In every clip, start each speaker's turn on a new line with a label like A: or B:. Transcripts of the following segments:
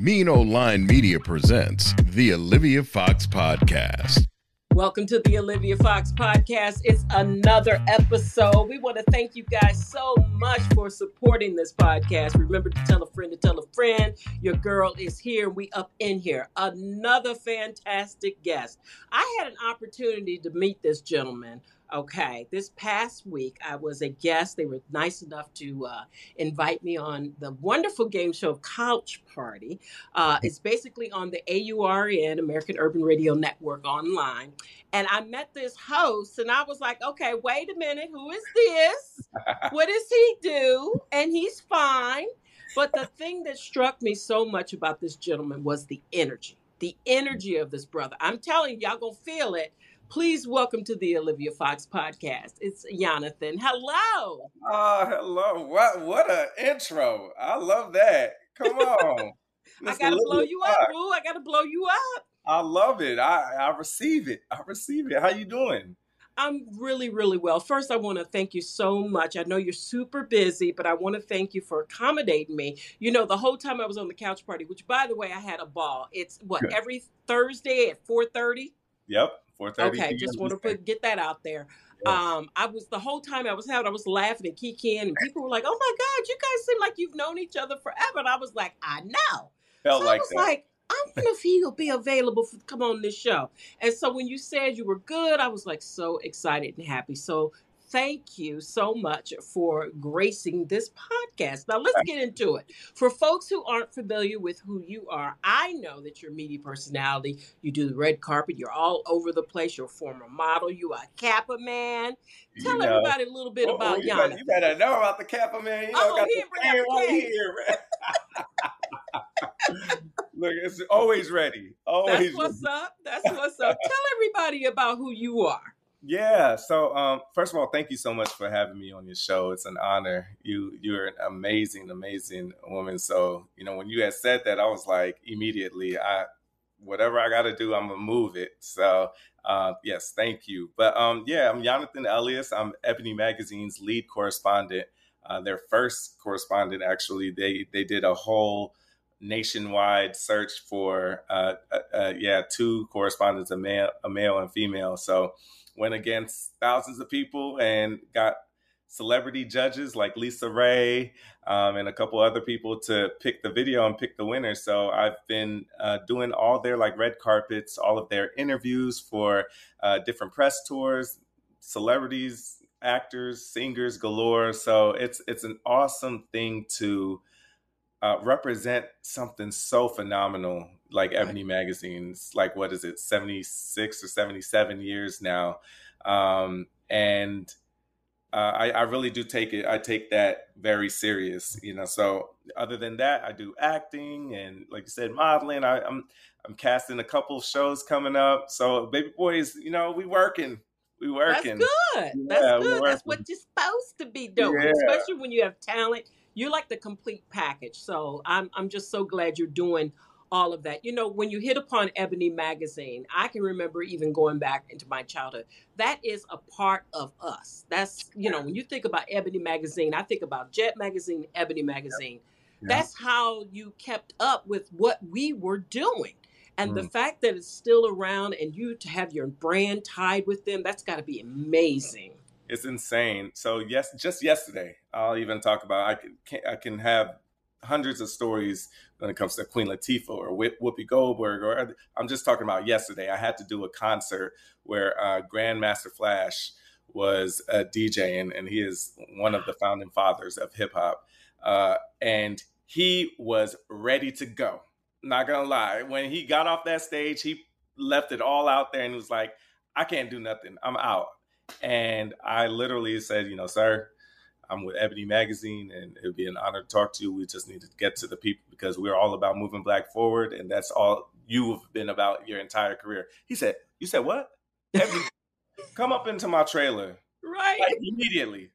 A: Mean Line Media presents the Olivia Fox Podcast.
B: Welcome to the Olivia Fox podcast. It's another episode. We want to thank you guys so much for supporting this podcast. Remember to tell a friend to tell a friend. Your girl is here. We up in here. Another fantastic guest. I had an opportunity to meet this gentleman Okay, this past week I was a guest. They were nice enough to uh, invite me on the wonderful game show Couch Party. Uh, it's basically on the AURN, American Urban Radio Network online. And I met this host and I was like, okay, wait a minute, who is this? what does he do? And he's fine. But the thing that struck me so much about this gentleman was the energy, the energy of this brother. I'm telling you, y'all gonna feel it Please welcome to the Olivia Fox podcast. It's Yonathan. Hello.
C: Oh, hello. What what a intro. I love that. Come on.
B: I gotta Olivia blow you Fox. up, boo. I gotta blow you up.
C: I love it. I, I receive it. I receive it. How you doing?
B: I'm really, really well. First, I want to thank you so much. I know you're super busy, but I want to thank you for accommodating me. You know, the whole time I was on the couch party, which by the way, I had a ball. It's what Good. every Thursday at 4:30.
C: Yep.
B: Okay, just want to put get that out there. Yes. Um, I was the whole time I was out, I was laughing and kicking, and people were like, "Oh my God, you guys seem like you've known each other forever." And I was like, "I know."
C: Felt
B: so
C: like
B: I was
C: that.
B: like, I wonder if he'll be available for come on this show. And so when you said you were good, I was like so excited and happy. So thank you so much for gracing this podcast. Now, let's get into it. For folks who aren't familiar with who you are, I know that you're a media personality. You do the red carpet, you're all over the place. You're a former model, you are a Kappa man. Tell you know. everybody a little bit oh, about
C: you
B: Better,
C: you better know about the Kappa man. You know,
B: oh, got he the right
C: here. Look, it's always ready. Always
B: That's what's
C: ready.
B: up. That's what's up. Tell everybody about who you are.
C: Yeah. So, um, first of all, thank you so much for having me on your show. It's an honor. You you're an amazing, amazing woman. So, you know, when you had said that, I was like, immediately, I whatever I got to do, I'm gonna move it. So, uh, yes, thank you. But um, yeah, I'm Yonathan Elias. I'm Ebony Magazine's lead correspondent. Uh, their first correspondent, actually, they they did a whole nationwide search for uh, uh, uh yeah two correspondents, a male, a male and female. So went against thousands of people and got celebrity judges like LisaRaye um, and a couple other people to pick the video and pick the winner. So I've been uh, doing all their like red carpets, all of their interviews for uh, different press tours, celebrities, actors, singers galore. So it's it's an awesome thing to uh, represent something so phenomenal like Ebony Magazine's like what is it, 76 or 77 years now. Um, and uh, I, I, really do take it. I take that very serious, you know. So other than that, I do acting and, like you said, modeling. I, am I'm, I'm casting a couple shows coming up. So baby boys, you know, we working. We working.
B: That's good. That's good. That's what you're supposed to be doing, yeah. especially when you have talent. You're like the complete package. So I'm I'm just so glad you're doing all of that. You know, when you hit upon Ebony Magazine, I can remember even going back into my childhood. That is a part of us. That's, you know, when you think about Ebony Magazine, I think about Jet Magazine, Ebony Magazine. Yeah. That's how you kept up with what we were doing. And mm. the fact that it's still around and you to have your brand tied with them, that's got to be amazing.
C: It's insane. So yes, just yesterday, I'll even talk about. I can I can have hundreds of stories when it comes to Queen Latifah or Whoopi Goldberg. Or I'm just talking about yesterday. I had to do a concert where uh, Grandmaster Flash was a DJ, and, and he is one of the founding fathers of hip hop. Uh, and he was ready to go. Not gonna lie, when he got off that stage, he left it all out there and was like, "I can't do nothing. I'm out." And I literally said, "You know, sir." I'm with Ebony Magazine, and it would be an honor to talk to you. We just need to get to the people because we're all about moving Black forward, and that's all you've been about your entire career. He said, "You said what? Ebony, come up into my trailer."
B: Right.
C: Like, immediately,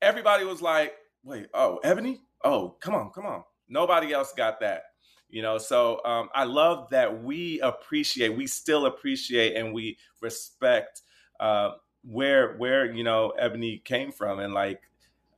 C: everybody was like, "Wait, oh, Ebony? Oh, come on, come on." Nobody else got that you know so um, i love that we appreciate we still appreciate and we respect uh, where where you know ebony came from and like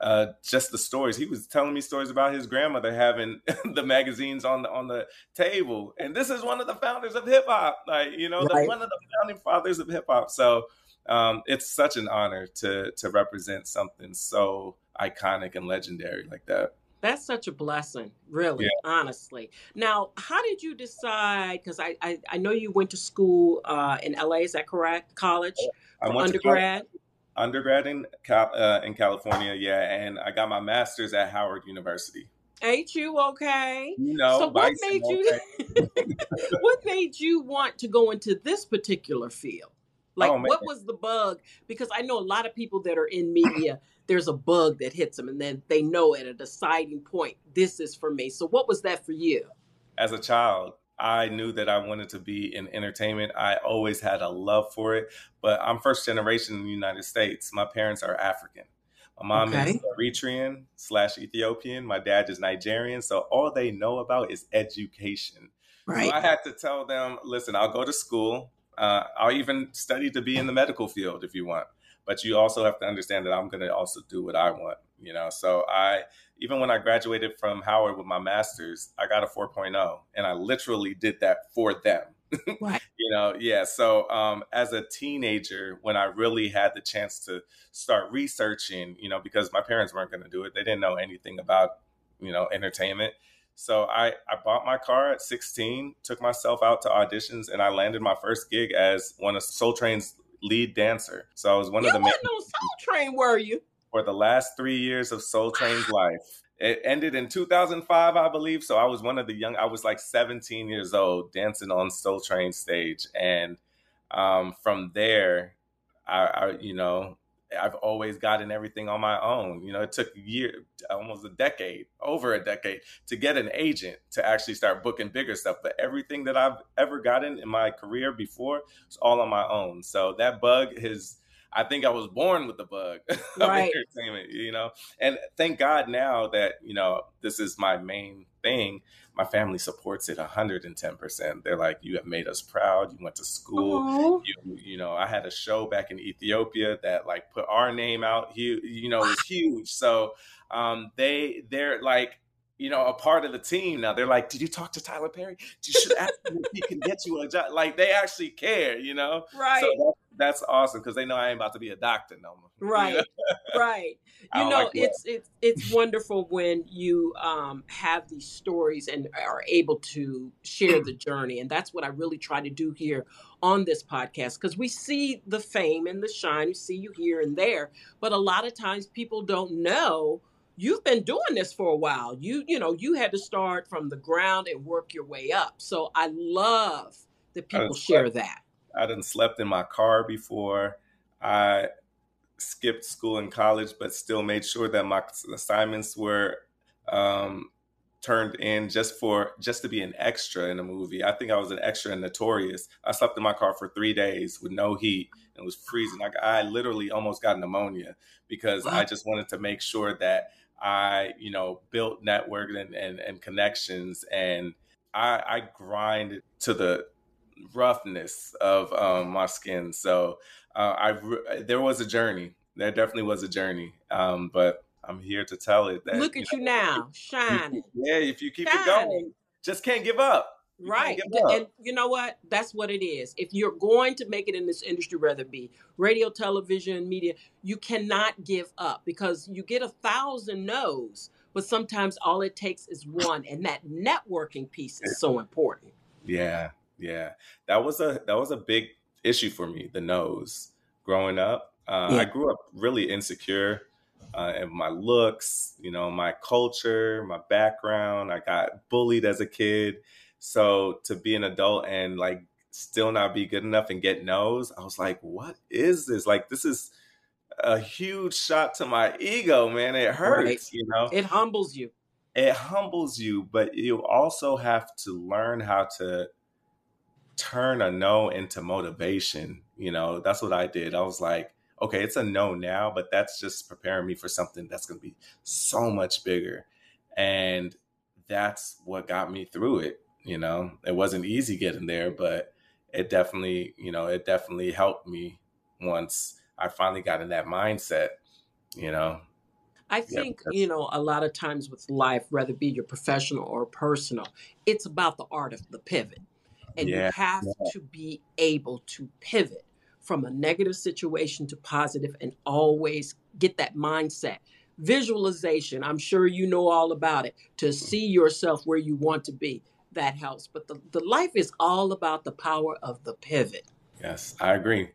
C: uh, just the stories he was telling me stories about his grandmother having the magazines on the on the table and this is one of the founders of hip-hop like you know right. the, one of the founding fathers of hip-hop so um, it's such an honor to to represent something so iconic and legendary like that
B: that's such a blessing, really, yeah. honestly. Now, how did you decide? Because I, I, I, know you went to school uh, in LA, is that correct? College?
C: I went undergrad? To undergrad in, uh, in California, yeah. And I got my master's at Howard University.
B: Ain't you okay?
C: No.
B: So what made you what made you want to go into this particular field? Like oh, what was the bug? Because I know a lot of people that are in media there's a bug that hits them and then they know at a deciding point this is for me so what was that for you
C: as a child i knew that i wanted to be in entertainment. I always had a love for it but i'm first generation in the united states. My parents are african. My mom okay. is eritrean slash ethiopian. My dad is nigerian so all they know about is education. Right. So i had to tell them listen i'll go to school. Uh, i'll even study to be in the medical field if you want but you also have to understand that I'm going to also do what I want, you know. So I even when I graduated from Howard with my masters, I got a 4.0 and I literally did that for them. Right. you know, yeah. So um, as a teenager, when I really had the chance to start researching, you know, because my parents weren't going to do it, they didn't know anything about, you know, entertainment. So I, I bought my car at 16, took myself out to auditions, and I landed my first gig as one of Soul Train's lead dancer. So I was one
B: you
C: of the
B: main no Soul Train, were you?
C: For the last three years of Soul Train's life. It ended in 2005, I believe. So I was one of the young. I was like 17 years old, dancing on Soul Train stage, and um, from there, I, I, you know, I've always gotten everything on my own. You know, it took a year, almost a decade, over a decade to get an agent to actually start booking bigger stuff. But everything that I've ever gotten in my career before is all on my own. So that bug is, I think I was born with the bug right. of entertainment, you know. And thank God now that, you know, this is my main thing my family supports it 110%. They're like, you have made us proud. You went to school. You, you, know, I had a show back in Ethiopia that like put our name out. You, you know, it was huge. So um, they, they're like, you know, a part of the team now. They're like, "Did you talk to Tyler Perry? You should ask him if he can get you a job." Like they actually care, you know.
B: Right. So
C: that's, awesome because they know I ain't about to be a doctor no more.
B: Right. You know? right. You know, like it's it's it's wonderful when you um, have these stories and are able to share the journey, and that's what I really try to do here on this podcast because we see the fame and the shine, we see you here and there, but a lot of times people don't know you've been doing this for a while. You you know you had to start from the ground and work your way up. So I love that people share that.
C: I didn't slept in my car before. I skipped school and college, but still made sure that my assignments were um, turned in just for just to be an extra in a movie. I think I was an extra in Notorious. I slept in my car for three days with no heat. And it was freezing. Like I literally almost got pneumonia because I just wanted to make sure that I, you know, built network and, and, and connections and I, I grind to the roughness of um, my skin. So uh, I there was a journey. There definitely was a journey. Um, but I'm here to tell it that
B: look at you, know, you now, shining.
C: Yeah, if you keep shining. it going, just can't give up.
B: You right. And you know what? That's what it is. If you're going to make it in this industry, whether it be radio, television, media, you cannot give up because you get a thousand no's, but sometimes all it takes is one. And that networking piece is so important.
C: Yeah. Yeah. That was a that was a big issue for me, the no's Growing up. Uh, yeah. I grew up really insecure uh, and my looks, you know, my culture, my background. I got bullied as a kid so to be an adult and like still not be good enough and get no's, I was like, what is this? Like this is a huge shot to my ego, man. It hurts, right. you know.
B: It humbles you.
C: It humbles you, but you also have to learn how to turn a no into motivation. You know, that's what I did. I was like, okay, it's a no now, but that's just preparing me for something that's going to be so much bigger. And that's what got me through it. You know, it wasn't easy getting there, but it definitely, you know, it definitely helped me once I finally got in that mindset, you know.
B: I think, yeah, you know, a lot of times with life, whether it be your professional or personal, it's about the art of the pivot. And yeah, you have to be able to pivot from a negative situation to positive and always get that mindset. Visualization, I'm sure you know all about it, to mm-hmm. see yourself where you want to be. That helps. But the, the life is all about the power of the pivot.
C: Yes, I agree.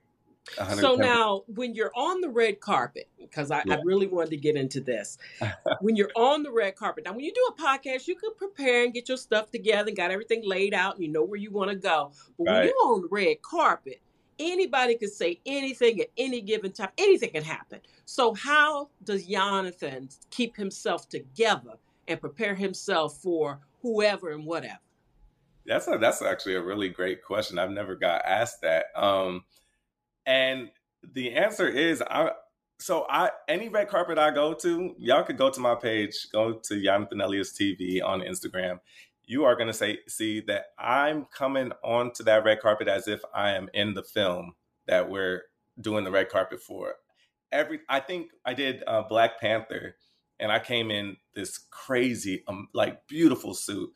B: 110%. So now, when you're on the red carpet, because I, yeah. I, really wanted to get into this, when you're on the red carpet, now when you do a podcast, you can prepare and get your stuff together and got everything laid out, and you know where you want to go. But right. when you're on the red carpet, anybody could say anything at any given time. Anything can happen. So how does Yonathan keep himself together and prepare himself for whoever and whatever?
C: That's a, that's actually a really great question. I've never got asked that. Um, and the answer is I so I any red carpet I go to, y'all could go to my page, go to Yonathan Elias TV on Instagram. You are gonna say see that I'm coming onto that red carpet as if I am in the film that we're doing the red carpet for. Every I think I did uh, Black Panther, and I came in this crazy, um, like beautiful suit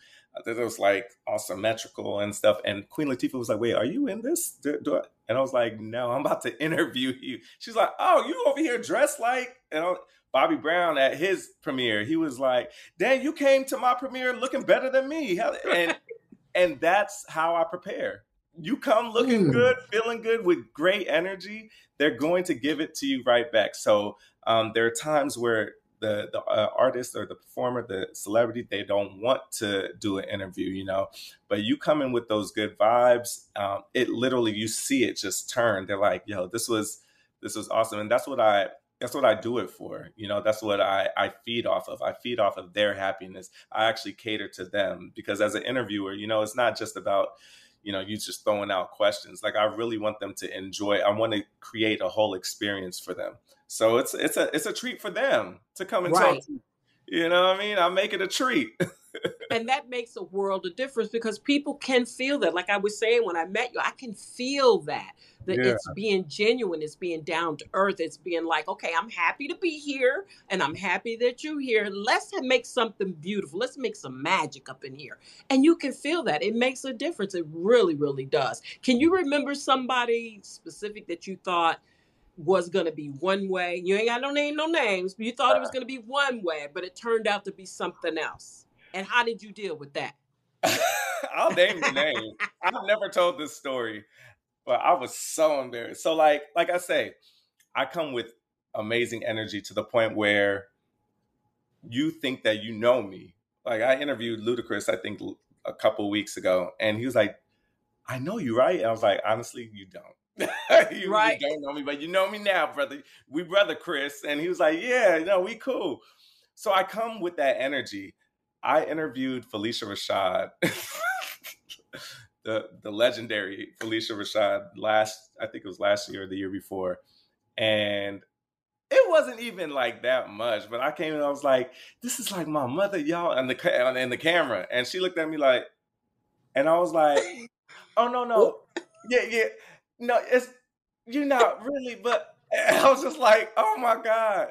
C: it was like all symmetrical and stuff. And Queen Latifah was like, "Wait, are you in this?" Do, do I? And I was like, "No, I'm about to interview you." She's like, "Oh, you over here dressed like?" And I, Bobby Brown at his premiere, he was like, "Dan, you came to my premiere looking better than me," and and that's how I prepare. You come looking mm. good, feeling good with great energy. They're going to give it to you right back. So um, there are times where the the uh, artist or the performer, the celebrity, they don't want to do an interview, you know. But you come in with those good vibes, um, it literally you see it just turn. They're like, "Yo, this was this was awesome," and that's what I that's what I do it for. You know, that's what I, I feed off of. I feed off of their happiness. I actually cater to them because as an interviewer, you know, it's not just about, you know, you just throwing out questions. Like I really want them to enjoy. I want to create a whole experience for them. So it's it's a it's a treat for them to come and right. talk. To, you know what I mean? I make it a treat.
B: and that makes a world of difference because people can feel that. Like I was saying when I met you, I can feel that. That yeah. it's being genuine, it's being down to earth, it's being like, okay, I'm happy to be here and I'm happy that you're here. Let's make something beautiful. Let's make some magic up in here. And you can feel that. It makes a difference. It really, really does. Can you remember somebody specific that you thought, was going to be one way. You ain't got no name, no names, but you thought it was uh. going to be one way, but it turned out to be something else. And how did you deal with that?
C: I'll name the name. I've never told this story, but I was so embarrassed. So, like, like I say, I come with amazing energy to the point where you think that you know me. Like, I interviewed Ludacris, I think, a couple weeks ago, and he was like, "I know you, right?" And I was like, "Honestly, you don't." you, right. you don't know me, but you know me now, brother. We brother Chris. And he was like, Yeah, you know, we cool. So I come with that energy. I interviewed Phylicia Rashad, the the legendary Phylicia Rashad last, I think it was last year or the year before. And it wasn't even like that much, but I came and I was like, "This is like my mother, y'all," and the and the camera, and she looked at me like, and I was like, "Oh no, no, yeah, yeah." no, it's you're not really, but I was just like, oh my god.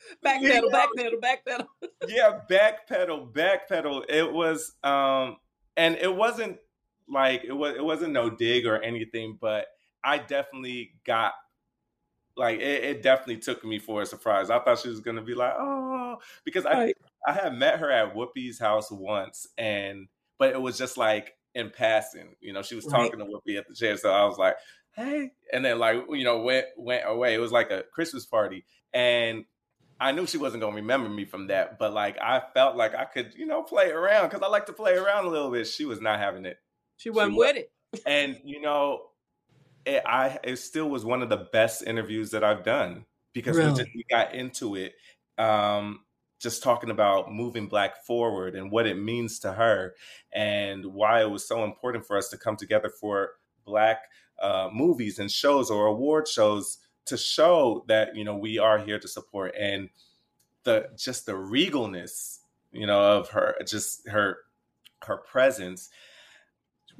B: Backpedal, backpedal, backpedal.
C: yeah, backpedal, backpedal. It was um and it wasn't like it was it wasn't no dig or anything, but I definitely got like it, it definitely took me for a surprise. I thought she was gonna be like, oh, because I I had met her at Whoopi's house once, and but it was just like in passing. You know, she was talking right. to Whoopi at the chair, so I was like, "Hey," and then like you know went went away. It was like a Christmas party, and I knew she wasn't gonna remember me from that, but like I felt like I could you know play around because I like to play around a little bit. She was not having it.
B: She wasn't she with it,
C: and you know, it, I it still was one of the best interviews that I've done. because really? we, just, we got into it. Um, just talking about moving black forward and what it means to her and why it was so important for us to come together for black uh, movies and shows or award shows to show that you know we are here to support. And the just the regalness you know of her just her her presence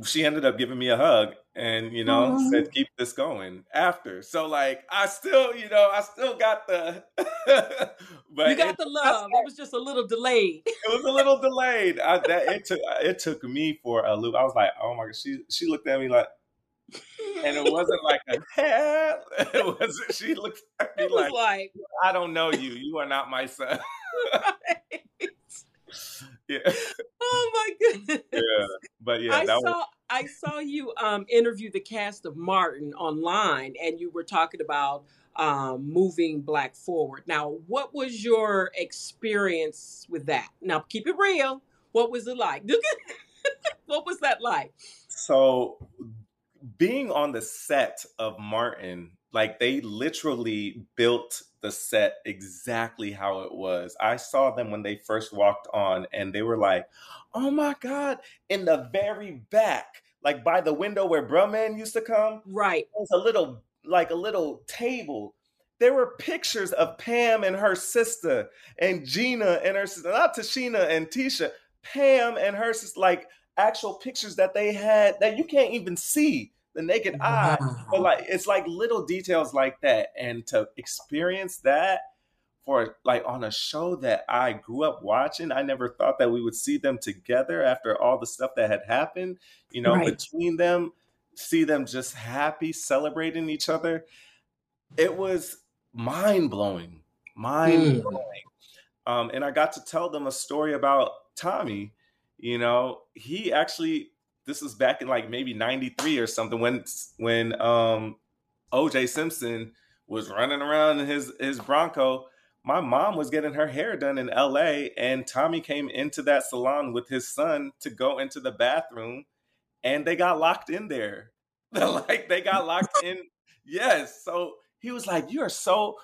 C: she ended up giving me a hug and you know mm-hmm. said keep this going. After. So like i still you know i still got the
B: but you got it, the love. It was just a little delayed.
C: It was a little delayed. I, that it took it took me for a loop. I was like oh my god she she looked at me like and it wasn't like a it wasn't she looked at me like, like, i don't know you you are not my son right.
B: yeah oh my goodness
C: yeah but yeah
B: I saw, was... I saw you um, interview the cast of Martin online, and you were talking about um, moving Black forward. Now, what was your experience with that? Now, keep it real. What was it like? what was that like?
C: So, being on the set of Martin, like they literally built the set exactly how it was. I saw them when they first walked on, and they were like, "Oh my god!" In the very back, like by the window where Bruh-Man used to come,
B: right?
C: There's a little, like a little table. There were pictures of Pam and her sister, and Gina and her sister, not Tichina and Tisha. Pam and her sister, like actual pictures that they had that you can't even see the naked eye. But like it's like little details like that. And to experience that for like on a show that I grew up watching, I never thought that we would see them together after all the stuff that had happened, you know, right. between them, see them just happy, celebrating each other. It was mind blowing. Mind blowing. Mm. Um, and I got to tell them a story about Tommy. You know, he actually this was back in like maybe 93 or something when when um OJ Simpson was running around in his his Bronco. My mom was getting her hair done in LA and Tommy came into that salon with his son to go into the bathroom and they got locked in there. like they got locked in. Yes. So he was like, "You are so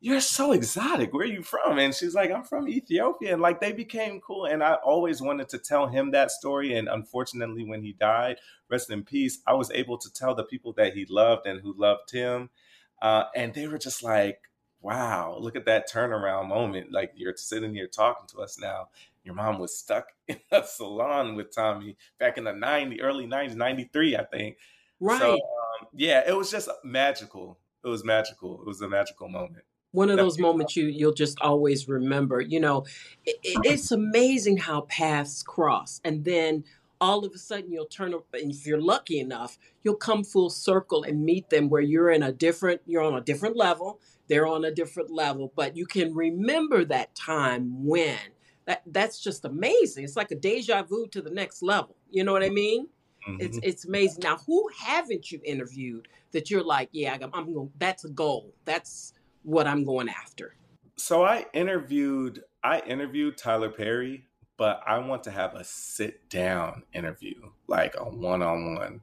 C: you're so exotic. Where are you from? And she's like, I'm from Ethiopia. And like they became cool. And I always wanted to tell him that story. And unfortunately, when he died, rest in peace, I was able to tell the people that he loved and who loved him. Uh, and they were just like, wow, look at that turnaround moment. Like you're sitting here talking to us now. Your mom was stuck in a salon with Tommy back in the 90, early 90s, 93, I think.
B: Right. So, um,
C: yeah, it was just magical. It was magical. It was a magical moment
B: one of those moments you you'll just always remember you know it, it's amazing how paths cross and then all of a sudden you'll turn up and if you're lucky enough you'll come full circle and meet them where you're in a different you're on a different level they're on a different level but you can remember that time when. That that's just amazing. It's like a deja vu to the next level. You know what i mean? Mm-hmm. it's it's amazing. Now who haven't you interviewed that you're like yeah i'm, I'm going that's a goal. That's what I'm going after.
C: So I interviewed I interviewed Tyler Perry, but I want to have a sit down interview, like a one on one,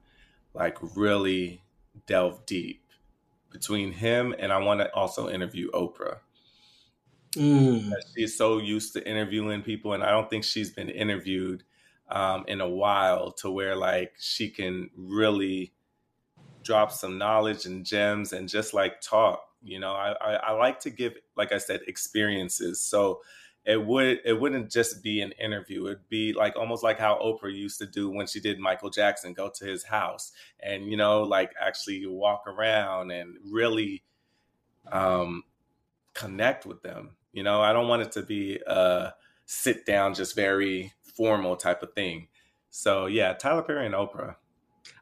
C: like really delve deep between him and I want to also interview Oprah. Mm. She's so used to interviewing people, and I don't think she's been interviewed um, in a while to where like she can really drop some knowledge and gems and just like talk you know, I, I, I like to give, like I said, experiences. So it would it wouldn't just be an interview. It'd be like almost like how Oprah used to do when she did Michael Jackson, go to his house and you know, like actually walk around and really um connect with them. You know, I don't want it to be a sit down, just very formal type of thing. So yeah, Tyler Perry and Oprah.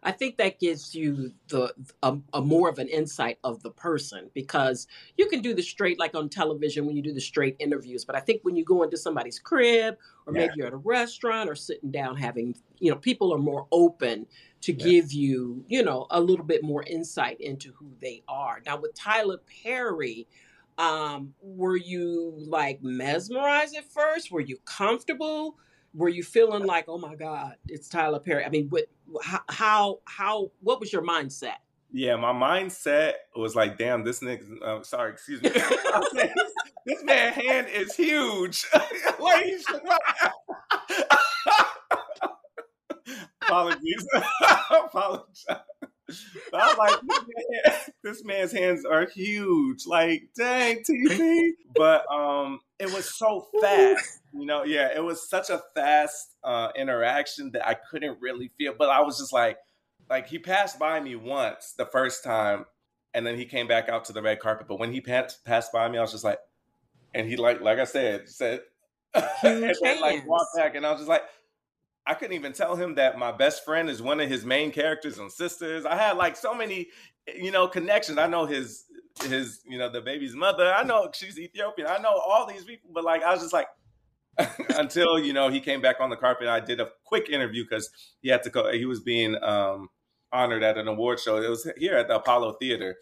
B: I think that gives you the a, a, more of an insight of the person because you can do the straight like on television when you do the straight interviews, but I think when you go into somebody's crib or yeah. maybe you're at a restaurant or sitting down having, you know, people are more open to yeah. give you, you know, a little bit more insight into who they are. Now with Tyler Perry, um, were you like mesmerized at first? Were you comfortable? Were you feeling like, oh my God, it's Tyler Perry? I mean, what how how what was your mindset?
C: Yeah, my mindset was like, damn, this nigga. Uh, sorry, excuse me. this man hand is huge. like. Apologies. Apologize. But I was like, this, man, this, man's hands are huge. Like, dang, TP. But um, it was so fast. You know, yeah, it was such a fast uh, interaction that I couldn't really feel. But I was just like, like he passed by me once the first time, and then he came back out to the red carpet. But when he passed passed by me, I was just like, and he like like I said said, and then, like walked back, and I was just like, I couldn't even tell him that my best friend is one of his main characters and sisters. I had like so many, you know, connections. I know his his, you know, the baby's mother. I know she's Ethiopian. I know all these people, but like I was just like until, you know, he came back on the carpet. I did a quick interview because he had to go he was being um honored at an award show. It was here at the Apollo Theater.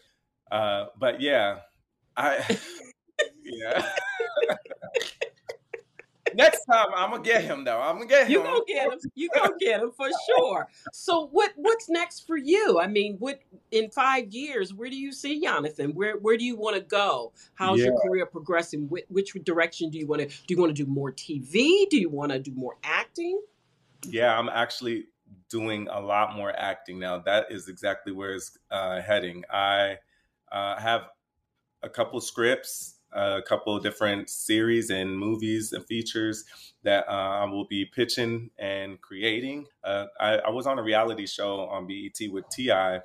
C: Uh but yeah, I yeah. Next time I'm gonna get him though. I'm gonna get him.
B: You gonna get him. You gonna get him for sure. So what what's next for you? I mean, what in five years? Where do you see Yonathan? Where where do you want to go? How's yeah. your career progressing? Which, which direction do you want to? Do you want to do more TV? Do you want to do more acting?
C: Yeah, I'm actually doing a lot more acting now. That is exactly where it's uh, heading. I uh, have a couple scripts a couple different series and movies and features that uh, I will be pitching and creating. Uh, I, I, was on a reality show on BET with T.I.,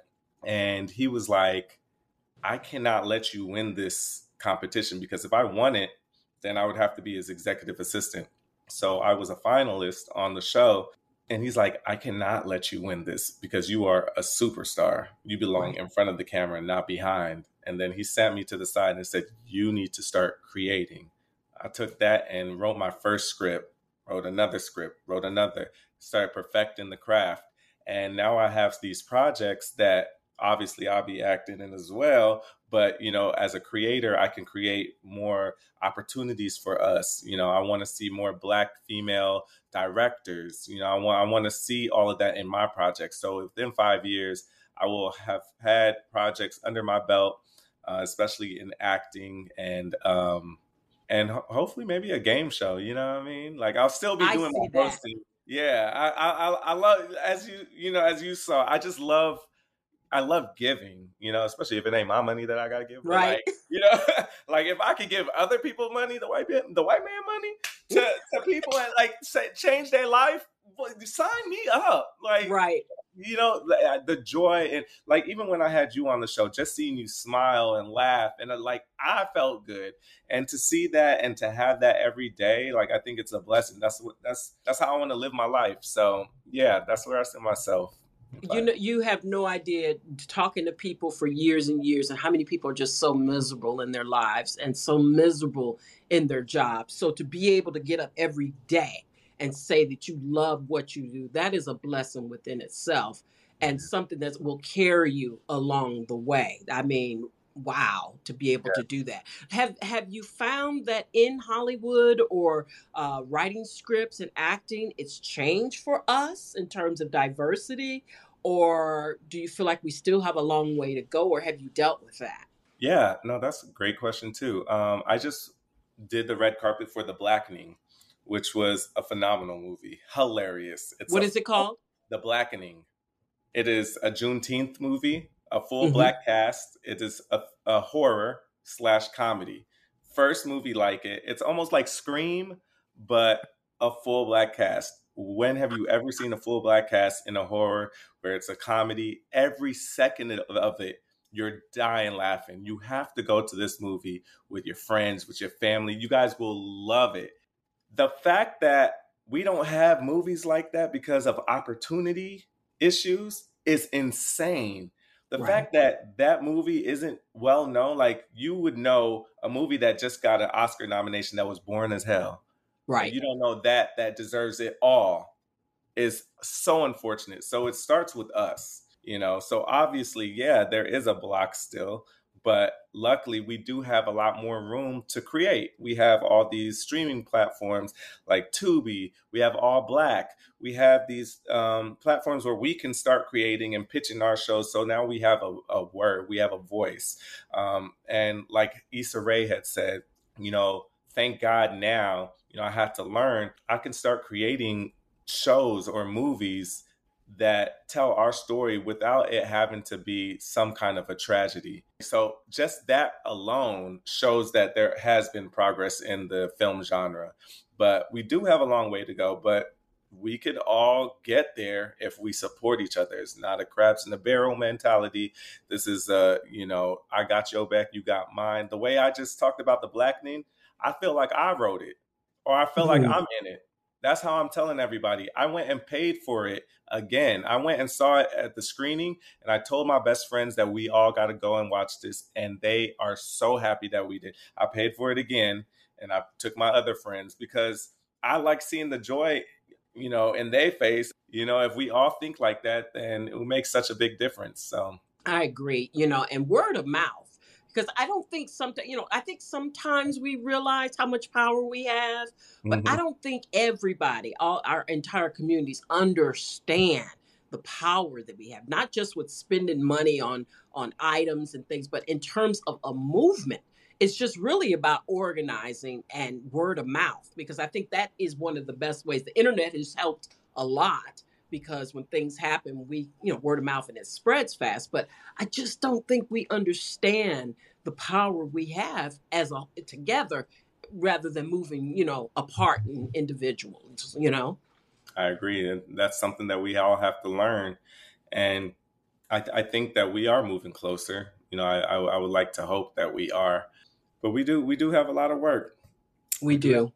C: and he was like, I cannot let you win this competition because if I won it, then I would have to be his executive assistant. So I was a finalist on the show. And he's like, I cannot let you win this because you are a superstar. You belong in front of the camera, not behind. And then he sat me to the side and said, You need to start creating. I took that and wrote my first script, wrote another script, wrote another, started perfecting the craft. And now I have these projects that obviously I'll be acting in as well. But, you know, as a creator, I can create more opportunities for us. You know, I want to see more black female directors. You know, I want I want to see all of that in my projects. So within five years, I will have had projects under my belt uh, especially in acting and um, and ho- hopefully maybe a game show. You know what I mean? Like I'll still be doing my hosting. Yeah, I, I I love as you you know as you saw. I just love I love giving, you know, especially if it ain't my money that I gotta give.
B: Right.
C: Like, you know, like if I could give other people money, the white man, the white man money to, to people and like say, change their life, sign me up. Like
B: right
C: you know uh, the joy and like even when i had you on the show just seeing you smile and laugh and uh, like i felt good. And to see that and to have that every day like i think it's a blessing. That's what that's that's how i want to live my life. So yeah that's where i see myself.
B: You know you have no idea talking to people for years and years and how many people are just so miserable in their lives and so miserable in their jobs. So to be able to get up every day and say that you love what you do, that is a blessing within itself and something that will carry you along the way. I mean, wow to be able yeah. to do that. Have have you found that in hollywood or uh, writing scripts and acting it's changed for us in terms of diversity? Or do you feel like we still have a long way to go or have you dealt with that?
C: Yeah no that's a great question too. Um, i just did the red carpet for the blackening which was a phenomenal movie. Hilarious.
B: It's what
C: a,
B: is it called?
C: The Blackening. It is a Juneteenth movie, a full mm-hmm. black cast. It is a, a horror slash comedy. First movie like it. It's almost like Scream, but a full black cast. When have you ever seen a full black cast in a horror where it's a comedy? Every second of it, you're dying laughing. You have to go to this movie with your friends, with your family. You guys will love it the fact that we don't have movies like that because of opportunity issues is insane. The right. fact that that movie isn't well known, like you would know a movie that just got an Oscar nomination that was born as hell.
B: Right.
C: You don't know that that deserves it all is so unfortunate. So it starts with us, you know. So obviously, yeah, there is a block still, But luckily, we do have a lot more room to create. We have all these streaming platforms like Tubi, we have All Black, we have these um, platforms where we can start creating and pitching our shows. So now we have a, a word, we have a voice. Um, and like Issa Rae had said, you know, thank God now, you know, I have to learn I can start creating shows or movies that tell our story without it having to be some kind of a tragedy. So, just that alone shows that there has been progress in the film genre. But we do have a long way to go. But we could all get there if we support each other. It's not a crabs in a barrel mentality. This is a, you know, I got your back, you got mine. The way I just talked about the blackening, I feel like I wrote it or I feel mm-hmm. like I'm in it. That's how I'm telling everybody. I went and paid for it again. I went and saw it at the screening and I told my best friends that we all got to go and watch this. And they are so happy that we did. I paid for it again and I took my other friends because I like seeing the joy, you know, in their face. You know, if we all think like that, then it will make such a big difference. So
B: I agree, you know, and word of mouth because I don't think sometimes, you know, I think sometimes we realize how much power we have, but mm-hmm. I don't think everybody, all our entire communities understand the power that we have, not just with spending money on on items and things, but in terms of a movement. It's just really about organizing and word of mouth because I think that is one of the best ways. The internet has helped a lot because when things happen, we, you know, word of mouth and it spreads fast. But I just don't think we understand the power we have as a together rather than moving, you know, apart in individuals, you know?
C: I agree. And that's something that we all have to learn. And I, I think that we are moving closer. You know, I, I, I would like to hope that we are, but we do, we do have a lot of work.
B: We, we do.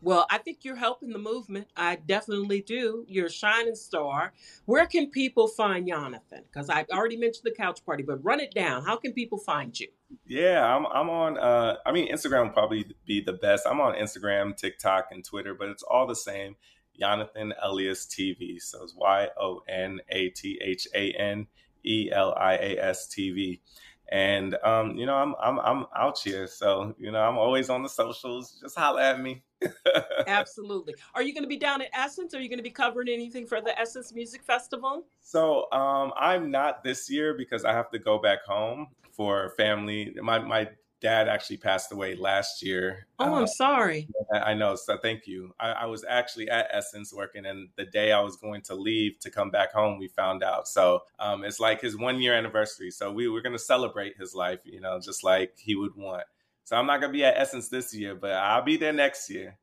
B: Well, I think you're helping the movement. I definitely do. You're a shining star. Where can people find Yonathan? Because I already mentioned the couch party, but run it down. How can people find you?
C: Yeah, I'm I'm on uh I mean Instagram would probably be the best. I'm on Instagram, TikTok, and Twitter, but it's all the same. Yonathan Elias TV. So it's Y O N A T H A N E L I A S TV and um, you know, I'm I'm I'm out here, so you know, I'm always on the socials. Just holla at me.
B: Absolutely. Are you going to be down at Essence? Are you going to be covering anything for the Essence Music Festival?
C: So um, I'm not this year because I have to go back home for family. My my dad actually passed away last year.
B: Oh, I'm uh, sorry.
C: I know. So thank you. I, I, was actually at Essence working, and the day I was going to leave to come back home, we found out. So um, it's like his one year anniversary. So we were going to celebrate his life, you know, just like he would want. So I'm not going to be at Essence this year, but I'll be there next year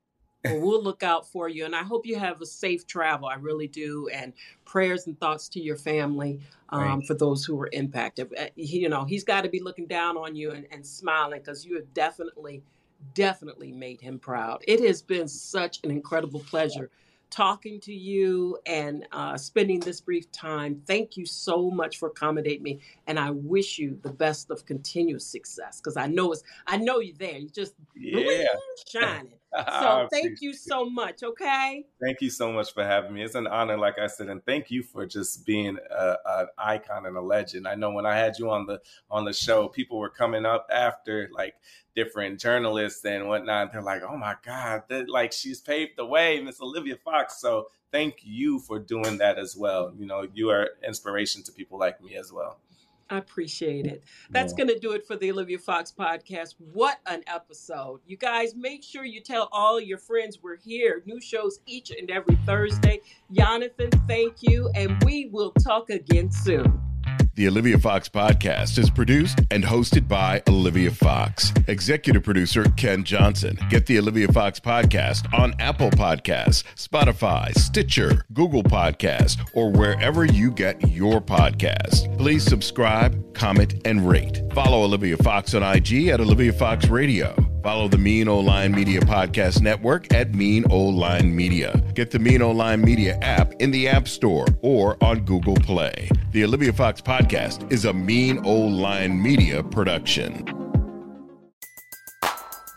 B: well, we'll look out for you. And I hope you have a safe travel. I really do. And prayers and thoughts to your family um, right. for those who were impacted. Uh, you know, he's got to be looking down on you and, and smiling because you have definitely, definitely made him proud. It has been such an incredible pleasure talking to you and uh, spending this brief time. Thank you so much for accommodating me, and I wish you the best of continuous success because I know it's I know you're there. You just yeah shining. So thank you so much. Okay.
C: Thank you so much for having me. It's an honor, like I said, and thank you for just being an icon and a legend. I know when I had you on the on the show, people were coming up after like different journalists and whatnot. They're like, "Oh my God, that, like she's paved the way, Miss Olivia Fox." So thank you for doing that as well. You know, you are inspiration to people like me as well.
B: I appreciate it. That's yeah. going to do it for the Olivia Fox podcast. What an episode. You guys, make sure you tell all your friends we're here. New shows each and every Thursday. Yonathan, thank you. And we will talk again soon.
A: The Olivia Fox podcast is produced and hosted by Olivia Fox. Executive producer Ken Johnson. Get the Olivia Fox podcast on Apple Podcasts, Spotify, Stitcher, Google Podcasts, or wherever you get your podcast. Please subscribe, comment, and rate. Follow Olivia Fox on IG at Olivia Fox Radio. Follow the Mean Old Line Media Podcast Network at Mean Old Line Media. Get the Mean Old Line Media app in the App Store or on Google Play. The Olivia Fox Podcast is a Mean Old Line Media production.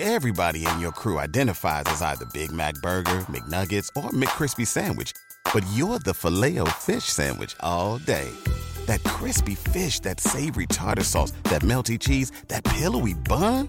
D: Everybody in your crew identifies as either Big Mac Burger, McNuggets, or McCrispy Sandwich, but you're the filet fish Sandwich all day That crispy fish, that savory tartar sauce, that melty cheese, that pillowy bun.